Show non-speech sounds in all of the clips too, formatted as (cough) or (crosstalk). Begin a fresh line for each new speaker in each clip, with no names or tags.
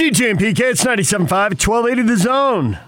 DJ and PK, it's 97.5 at 1280 The Zone.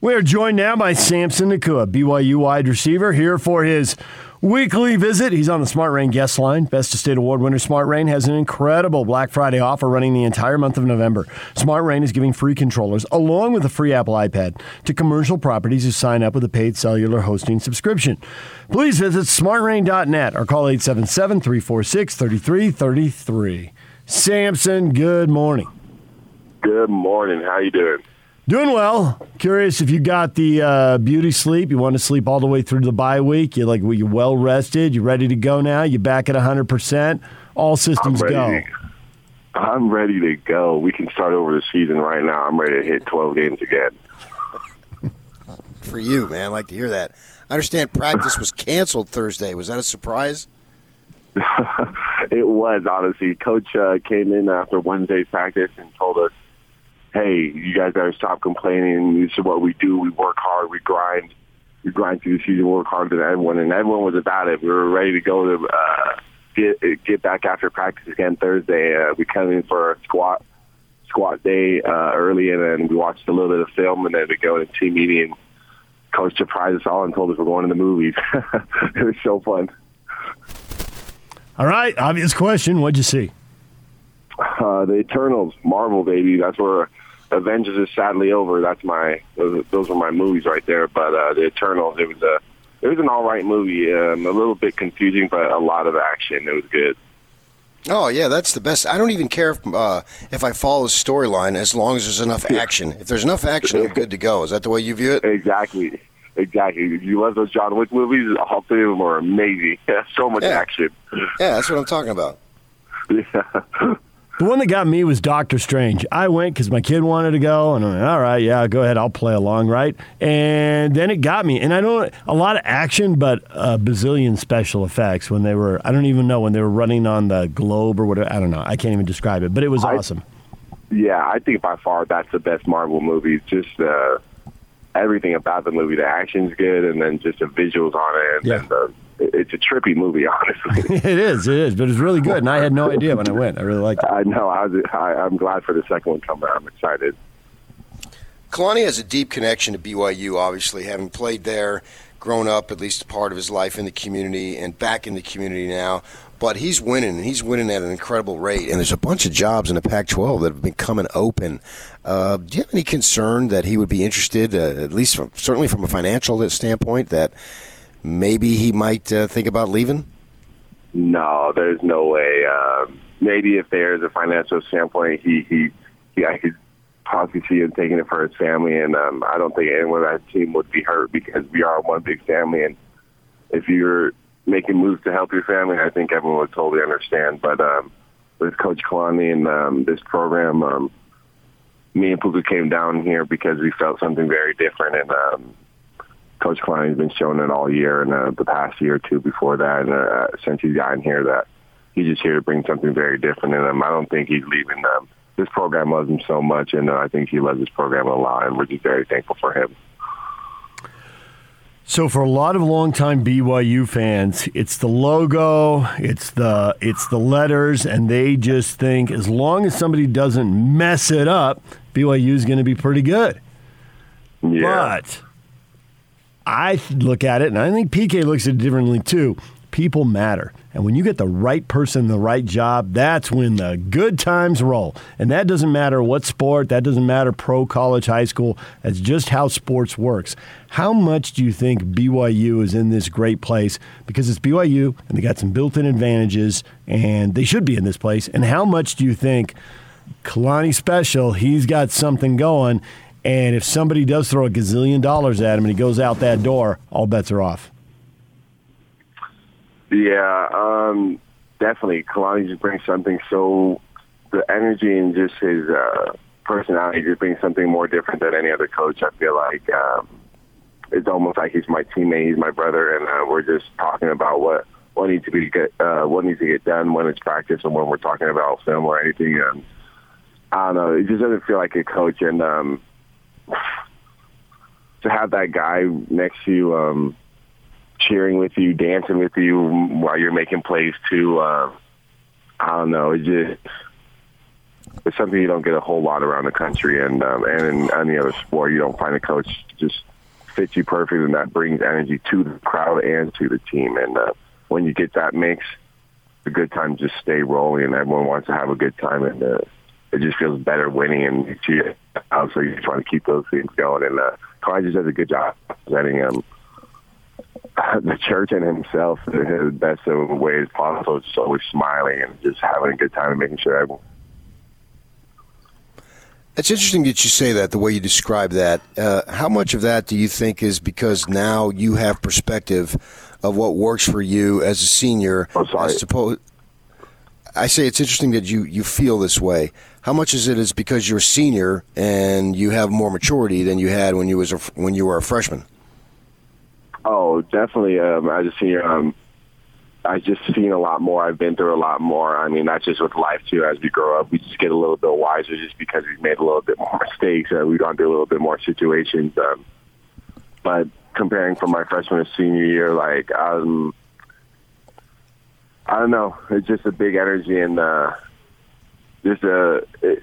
We are joined now by Samson Nacua, BYU wide receiver, here for his weekly visit. He's on the Smart Rain guest line. Best of State Award winner Smart Rain has an incredible Black Friday offer running the entire month of November. Smart Rain is giving free controllers along with a free Apple iPad to commercial properties who sign up with a paid cellular hosting subscription. Please visit smartrain.net or call 877 346 3333. Samson, good morning.
Good morning. How you doing?
Doing well. Curious if you got the uh, beauty sleep. You want to sleep all the way through the bye week. You like you well rested. You ready to go now? You back at hundred percent. All systems
I'm
go.
I'm ready to go. We can start over the season right now. I'm ready to hit 12 games again.
For you, man, I like to hear that. I understand practice was canceled Thursday. Was that a surprise? (laughs) (laughs)
it was honestly. Coach uh, came in after Wednesday's practice and told us, "Hey, you guys got to stop complaining. This is what we do. We work hard. We grind. We grind through the season. Work harder than everyone." And everyone was about it. We were ready to go to uh, get get back after practice again Thursday. Uh, we come in for a squat squat day uh, early, and then we watched a little bit of film, and then we go to team meeting. Coach surprised us all and told us we're going to the movies. (laughs) it was so fun.
All right, obvious question. What'd you see?
Uh, the Eternals, Marvel, baby. That's where Avengers is sadly over. That's my those, those were my movies right there. But uh, the Eternals, it was a it was an all right movie. Um, a little bit confusing, but a lot of action. It was good.
Oh yeah, that's the best. I don't even care if uh, if I follow the storyline as long as there's enough action. If there's enough action, I'm good to go. Is that the way you view it?
Exactly. Exactly. If you love those John Wick movies, all three of them are amazing. (laughs) so much
Yeah.
action.
Yeah, that's what I'm talking about.
Yeah. (laughs) (laughs)
The one that got me was Doctor Strange. I went because my kid wanted to go, and I'm like, all right, yeah, go ahead, I'll play along, right? And then it got me, and I don't a lot of action, but a bazillion special effects when they were. I don't even know when they were running on the globe or whatever. I don't know. I can't even describe it, but it was
I-
awesome.
Yeah, I think by far that's the best Marvel movie. Just uh, everything about the movie. The action's good, and then just the visuals on it. And,
Yeah.
and the, it's a trippy movie, (laughs) honestly. (laughs)
it is, it is, but it's really good, and I had no (laughs) idea when I went. I really liked it.
I know. I was. I, I'm glad for the second one coming. I'm excited.
Kalani has a deep connection to BYU, obviously, having played there, grown up at least a part of his life in the community, and back in the community now. But he's winning, and he's winning at an incredible rate. And there's a bunch of jobs in the Pac-12 that have been coming open. Uh, do you have any concern that he would be interested, uh, at least from, certainly from a financial standpoint, that maybe he might uh, think about leaving?
No, there's no way. Um, maybe if there's a financial standpoint, he he, he I could possibly see him taking it for his family, and um, I don't think anyone on that team would be hurt because we are one big family. And if you're making moves to help your family, I think everyone would totally understand. But um, with Coach Kalani and um, this program, um, me and Puka came down here because we felt something very different, and um, Coach Kalani's been showing it all year and uh, the past year or two before that, and uh, since he's gotten here, that he's just here to bring something very different. And um, I don't think he's leaving. Um, this program loves him so much, and uh, I think he loves this program a lot, and we're just very thankful for him.
So for a lot of longtime BYU fans, it's the logo, it's the it's the letters, and they just think as long as somebody doesn't mess it up, BYU is going to be pretty good.
Yeah.
But I look at it, and I think PK looks at it differently too. People matter. And when you get the right person, the right job, that's when the good times roll. And that doesn't matter what sport, that doesn't matter pro, college, high school. That's just how sports works. How much do you think BYU is in this great place? Because it's BYU and they got some built in advantages and they should be in this place. And how much do you think Kalani Special, he's got something going? And if somebody does throw a gazillion dollars at him and he goes out that door, all bets are off.
Yeah, um, definitely. Kalani just brings something so the energy and just his uh, personality just brings something more different than any other coach. I feel like um, it's almost like he's my teammate, he's my brother, and uh, we're just talking about what what needs to be get uh, what needs to get done when it's practice and when we're talking about film or anything. Um, I don't know. It just doesn't feel like a coach, and um, to have that guy next to you. Um, cheering with you, dancing with you while you're making plays too. Uh, I don't know. It just it's something you don't get a whole lot around the country, and um, and in any other sport, you don't find a coach just fits you perfect, and that brings energy to the crowd and to the team. And uh, when you get that mix, the good times just stay rolling, and everyone wants to have a good time, and uh, it just feels better winning, and so you're trying to keep those things going. And uh, Clyde just does a good job presenting um, (laughs) the church and himself in the best of ways possible, just always smiling and just having a good time and making sure everyone
It's interesting that you say that the way you describe that. Uh, how much of that do you think is because now you have perspective of what works for you as a senior?
Oh, sorry.
I suppose. I say it's interesting that you, you feel this way. How much is it is because you're a senior and you have more maturity than you had when you was a, when you were a freshman?
Oh, definitely. Um, as a senior, um, I've just seen a lot more. I've been through a lot more. I mean, not just with life too. As we grow up, we just get a little bit wiser, just because we've made a little bit more (laughs) mistakes. Uh, we've gone through a little bit more situations. Um, but comparing from my freshman to senior year, like um, I don't know, it's just a big energy and uh, just a. It,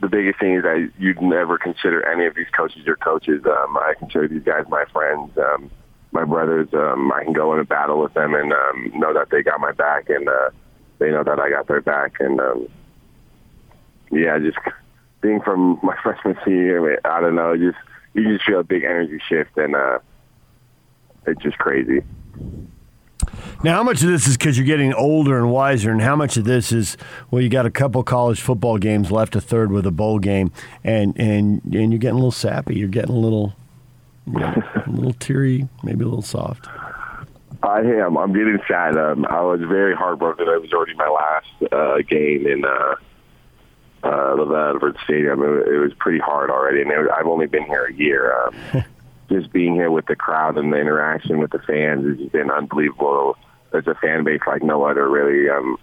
the biggest thing is that you'd never consider any of these coaches your coaches. Um, I consider these guys my friends. Um, my brothers, um, I can go in a battle with them and um, know that they got my back, and uh, they know that I got their back. And um, yeah, just (laughs) being from (laughs) my freshman senior, I don't know, just you just feel a big energy shift, and uh, it's just crazy.
Now, how much of this is because you're getting older and wiser, and how much of this is well, you got a couple college football games left, a third with a bowl game, and and and you're getting a little sappy, you're getting a little a little teary, maybe a little soft.
I am. I'm getting sad. Um, I was very heartbroken. It was already my last uh, game in uh, uh, the Edwards Stadium. It, it was pretty hard already, and it was, I've only been here a year. Um, (laughs) just being here with the crowd and the interaction with the fans has just been unbelievable. It's a fan base like no other, really. Um,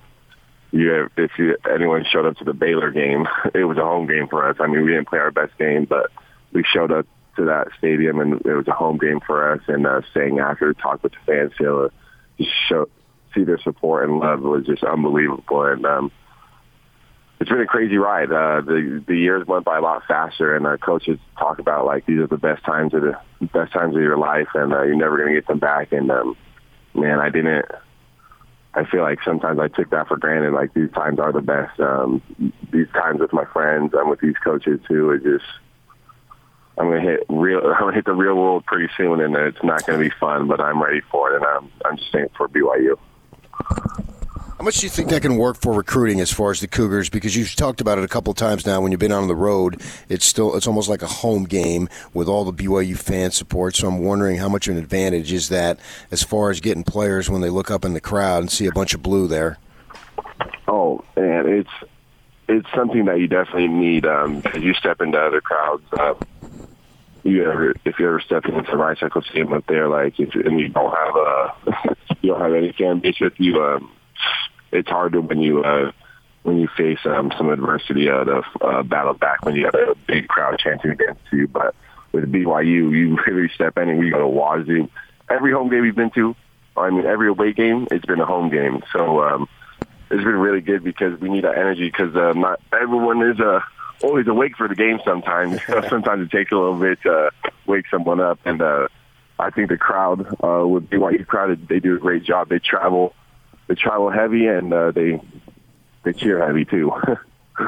you have, if you, anyone showed up to the Baylor game, (laughs) it was a home game for us. I mean, we didn't play our best game, but we showed up to that stadium, and it was a home game for us. And uh, staying after, talk with the fans, just show see their support and love was just unbelievable. And um, it's been a crazy ride. Uh, the the years went by a lot faster, and our coaches talk about like these are the best times of the best times of your life, and uh, you're never going to get them back. And um, man, I didn't. I feel like sometimes I took that for granted. Like these times are the best. Um, these times with my friends, I'm with these coaches too. It just I'm gonna hit real. (laughs) I'm gonna hit the real world pretty soon, and it's not gonna be fun. But I'm ready for it, and I'm I'm just saying for BYU.
How much do you think that can work for recruiting as far as the Cougars? Because you've talked about it a couple times now. When you've been on the road, it's still it's almost like a home game with all the BYU fan support. So I'm wondering how much of an advantage is that as far as getting players when they look up in the crowd and see a bunch of blue there.
Oh, and it's it's something that you definitely need um, as you step into other crowds. Uh, you ever if you ever step into Stadium up there, like if and you don't have a (laughs) you don't have any fan base with you, um, it's hard to when you uh, when you face um, some adversity uh, to uh, battle back when you have a big crowd chanting against you. But with BYU, you (laughs) really step in and we go to Wazzu. Every home game we've been to, I mean every away game, it's been a home game. So um, it's been really good because we need that energy because uh, not everyone is uh, always awake for the game. Sometimes, (laughs) sometimes it takes a little bit to wake someone up, and uh, I think the crowd uh, with BYU crowd, they do a great job. They travel, they travel heavy, and uh, they they cheer heavy too. (laughs)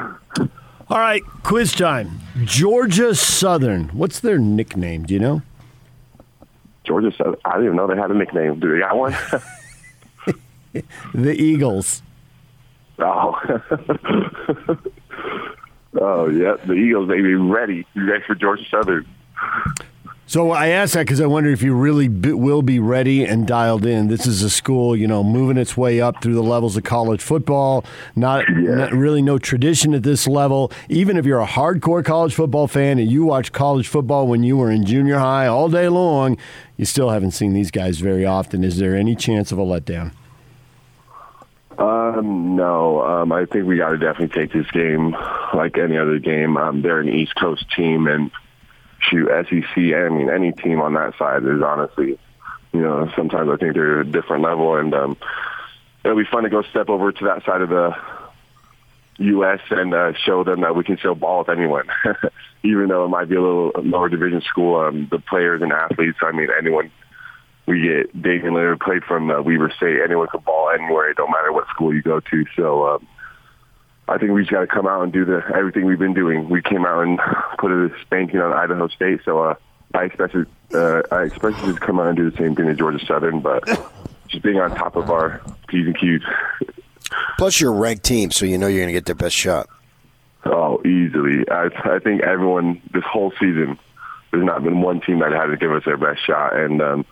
All right, quiz time. Georgia Southern. What's their nickname? Do you know?
Georgia Southern. I didn't even know they had a nickname. Do they got one? (laughs)
the Eagles.
Oh. Oh, yeah. The Eagles, they be ready. Ready for Georgia Southern.
So I asked that because I wonder if you really be, will be ready and dialed in. This is a school, you know, moving its way up through the levels of college football. Not,
Yeah.
not really no tradition at this level. Even if you're a hardcore college football fan and you watch college football when you were in junior high all day long, you still haven't seen these guys very often. Is there any chance of a letdown?
Um, no, um, I think we got to definitely take this game like any other game. Um, they're an East Coast team, and shoot, SEC. I mean, any team on that side is honestly, you know, sometimes I think they're a different level, and um, it'll be fun to go step over to that side of the U.S. and uh, show them that we can still ball with anyone. (laughs) Even though it might be a little lower division school, um, the players and athletes, I mean, anyone. We get Damian Lillard played from uh, Weber State. Anyone can ball anywhere. It don't matter what school you go to. So um, I think we just got to come out and do the everything we've been doing. We came out and put a spanking on Idaho State. So uh, I expected uh, I expected to come out and do the same thing to Georgia Southern, but just being on top of our p's and q's.
Plus, you're a ranked team, so you know you're going to get their best shot.
Oh, easily. I, I think everyone this whole season, there's not been one team that had to give us their best shot, and um,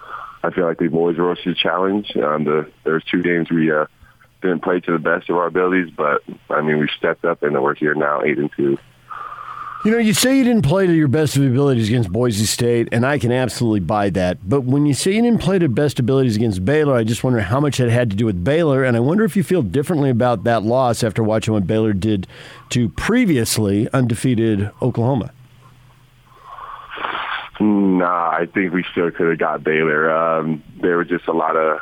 I feel like they've always rose to the challenge. Um, the, there's two games we uh, didn't play to the best of our abilities, but I mean we stepped up and we're here now, eight and two.
You know, you say you didn't play to your best of abilities against Boise State, and I can absolutely buy that. But when you say you didn't play to best abilities against Baylor, I just wonder how much it had to do with Baylor, and I wonder if you feel differently about that loss after watching what Baylor did to previously undefeated Oklahoma.
Nah, I think we still could have got Baylor. Um, there were just a lot of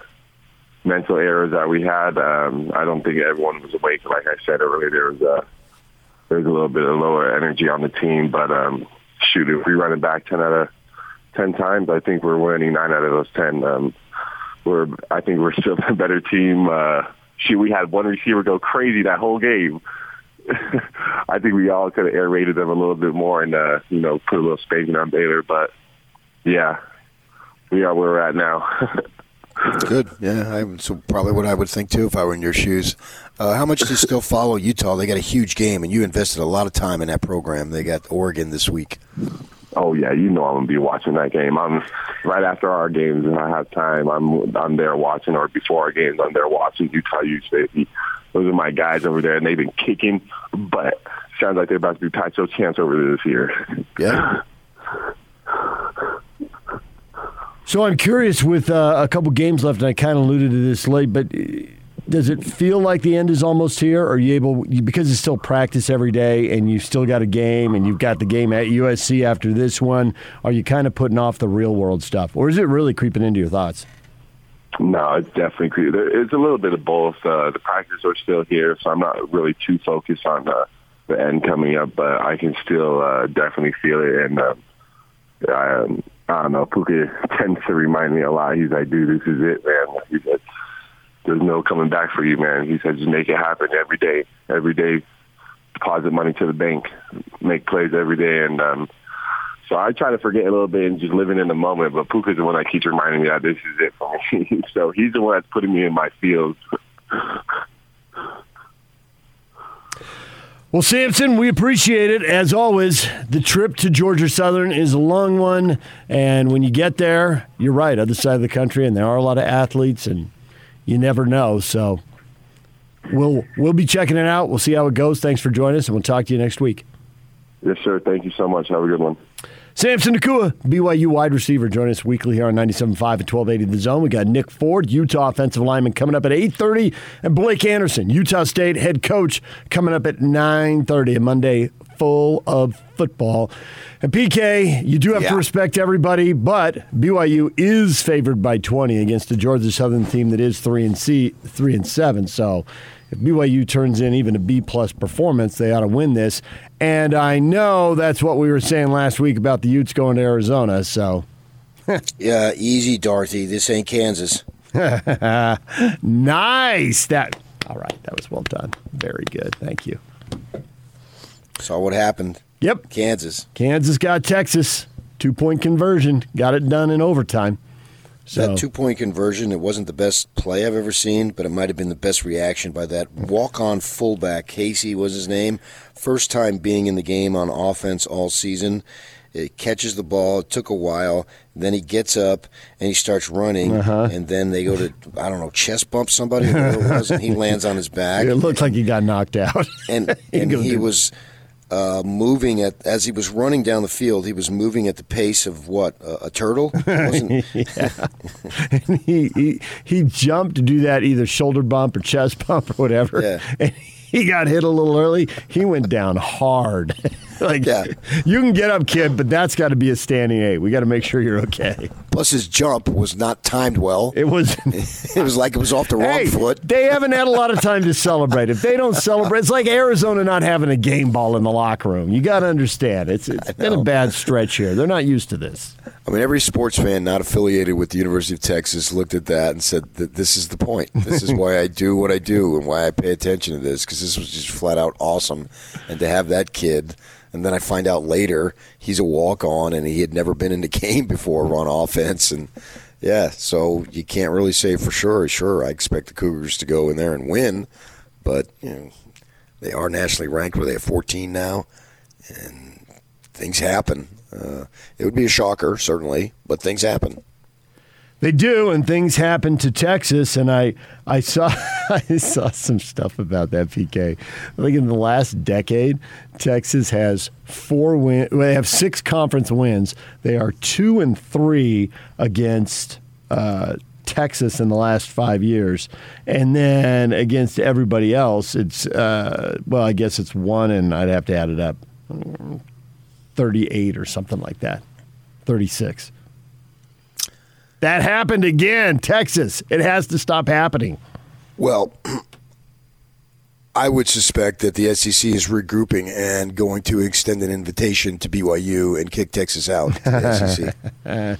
mental errors that we had. Um, I don't think everyone was awake. Like I said earlier, there was a there was a little bit of lower energy on the team. But um, shoot, if we run it back ten out of ten times, I think we're winning nine out of those ten. Um, we're I think we're still (laughs) a better team. Uh, shoot, we had one receiver go crazy that whole game. (laughs) I think we all could have air raided them a little bit more and uh, you know put a little spanking on Baylor. But yeah, we are where we're at now. (laughs)
Good. Yeah, I, so probably what I would think too if I were in your shoes. Uh, how much do you still follow Utah? They got a huge game, and you invested a lot of time in that program. They got Oregon this week.
Oh yeah, you know I'm gonna be watching that game. I'm right after our games, and I have time. I'm I'm there watching, or before our games, I'm there watching Utah State. Those are my guys over there, and they've been kicking. But sounds like they're about to be Pac-12 champs over this year.
Yeah.
So I'm curious with uh, a couple games left, and I kind of alluded to this late, but does it feel like the end is almost here? Are you able, because it's still practice every day and you've still got a game and you've got the game at USC after this one, are you kind of putting off the real world stuff? Or is it really creeping into your thoughts?
No, it's definitely. It's a little bit of both. Uh, the practice are still here, so I'm not really too focused on uh, the end coming up, but I can still uh, definitely feel it. And uh, I, um, I don't know, Puka (laughs) tends to remind me a lot. He's like, dude, this is it, man. He said, there's no coming back for you, man. He said, just make it happen every day. Every day, deposit money to the bank, make plays every day. And um, so I try to forget a little bit and just living in the moment. But Puka's the one that keeps reminding me that this is it for me. (laughs) so he's the one that's putting me in my field.
Well, Samson, we appreciate it. As always, the trip to Georgia Southern is a long one. And when you get there, you're right, other side of the country, and there are a lot of athletes, and you never know. So we'll we'll be checking it out. We'll see how it goes. Thanks for joining us, and we'll talk to you next week.
Yes, sir. Thank you so much. Have a good one.
Samson Nacua, BYU wide receiver, joining us weekly here on 97.5 and 1280 The Zone. We got Nick Ford, Utah offensive lineman, coming up at 8.30, and Blake Anderson, Utah State head coach, coming up at 9.30, a Monday full of football. And PK, you do have yeah. to respect everybody, but BYU is favored by 20 against the Georgia Southern team that is 3 and C, 3 and 7, so if BYU turns in even a B plus performance, they ought to win this. And I know that's what we were saying last week about the Utes going to Arizona. So, (laughs)
yeah, easy, Dorothy. This ain't Kansas. (laughs)
nice. That all right. That was well done. Very good. Thank you.
Saw what happened.
Yep.
Kansas.
Kansas got Texas. Two point conversion. Got it done in overtime.
So. That two point conversion, it wasn't the best play I've ever seen, but it might have been the best reaction by that walk on fullback. Casey was his name. First time being in the game on offense all season. It catches the ball. It took a while. Then he gets up and he starts running. Uh-huh. And then they go to, I don't know, chest bump somebody, was, and he lands on his (laughs) back.
It looked like he got knocked out.
and (laughs) and he was uh, moving at as he was running down the field. He was moving at the pace of what a, a turtle. (laughs)
he, he he jumped to do that either shoulder bump or chest bump or whatever.
Yeah.
And he got hit a little early. He went down hard. (laughs) (laughs) like, yeah. you can get up, kid, but that's got to be a standing eight. We got to make sure you're okay.
Plus, his jump was not timed well.
It was. (laughs)
it was like it was off the wrong
hey,
foot.
They haven't had a lot of time to celebrate. If they don't celebrate, it's like Arizona not having a game ball in the locker room. You got to understand. It's, it's been a bad stretch here. They're not used to this.
I mean, every sports fan not affiliated with the University of Texas looked at that and said that this is the point. This is why I do what I do and why I pay attention to this because this was just flat out awesome. And to have that kid – and then I find out later he's a walk on and he had never been in the (laughs) game before on offense. And yeah, so you can't really say for sure. Sure, I expect the Cougars to go in there and win, but you know, they are nationally ranked where they have 14 now, and things happen. Uh, it would be a shocker, certainly, but things happen.
They do, and things happen to Texas. And I, I saw, (laughs) I saw some stuff about that PK. I think in the last decade, Texas has four win. Well, they have six conference wins. They are two and three against. Uh, Texas in the last five years, and then against everybody else, it's uh, well, I guess it's one, and I'd have to add it up, thirty-eight or something like that, thirty-six. That happened again, Texas. It has to stop happening.
Well, I would suspect that the SEC is regrouping and going to extend an invitation to BYU and kick Texas out. the (laughs)
SEC.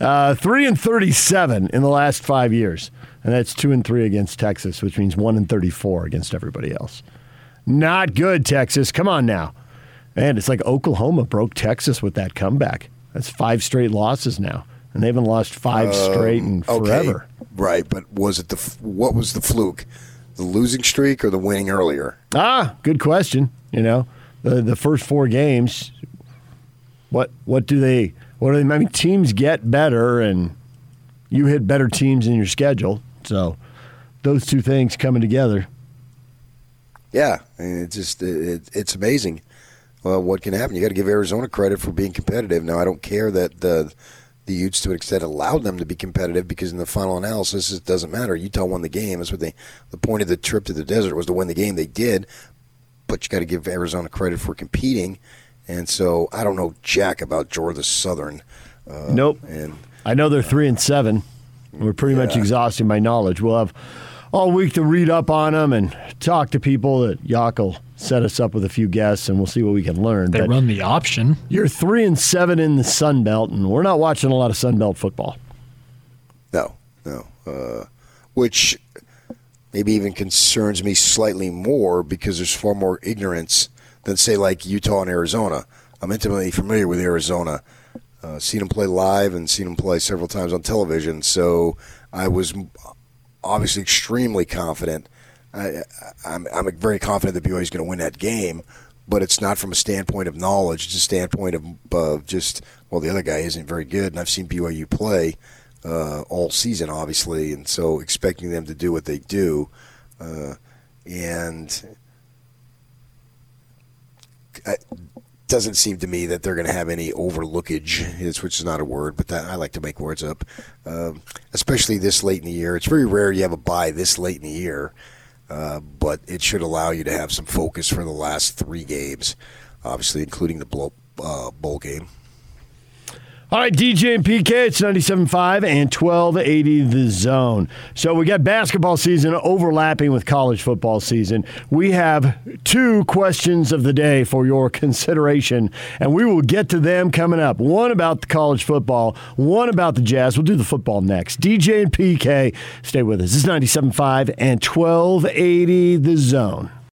uh, three and thirty-seven in the last five years, and that's two and three against Texas, which means one and thirty-four against everybody else. Not good, Texas. Come on now, man. It's like Oklahoma broke Texas with that comeback. That's five straight losses now and they haven't lost five um, straight in forever.
Okay. Right, but was it the what was the fluke? The losing streak or the winning earlier?
Ah, good question. You know, the the first four games. What what do they? What do they? I mean, teams get better, and you hit better teams in your schedule. So those two things coming together.
Yeah, it's just it, it's amazing. Well, what can happen? You got to give Arizona credit for being competitive. Now, I don't care that the the Utes to an extent allowed them to be competitive because in the final analysis it doesn't matter. Utah won the game. That's what they the point of the trip to the desert was to win the game. They did, but you got to give Arizona credit for competing. And so I don't know jack about Georgia Southern.
Uh, nope. And I know they're three and seven. We're pretty yeah. much exhausting my knowledge. We'll have all week to read up on them and talk to people that Yakel set us up with a few guests, and we'll see what we can learn.
They but run the option.
You're three and seven in the Sun Belt, and we're not watching a lot of Sun Belt football.
No, no. Uh, which maybe even concerns me slightly more because there's far more ignorance than say like Utah and Arizona. I'm intimately familiar with Arizona. Uh, seen them play live and seen them play several times on television. So I was obviously extremely confident I, am I'm, I'm very confident that BYU is going to win that game, but it's not from a standpoint of knowledge. It's a standpoint of, of just well, the other guy isn't very good, and I've seen BYU play uh, all season, obviously, and so expecting them to do what they do, uh, and it doesn't seem to me that they're going to have any overlookage, which is not a word, but that, I like to make words up, uh, especially this late in the year. It's very rare you have a bye this late in the year. Uh, but it should allow you to have some focus for the last three games, obviously, including the bowl, uh, bowl game.
All right, DJ and PK, it's 97.5 and 1280 the zone. So we got basketball season overlapping with college football season. We have two questions of the day for your (laughs) consideration, and we will get to them coming up. One about the college football, one about the Jazz. We'll do the football next. DJ and PK, stay with us. This is 97.5 and 1280 the zone.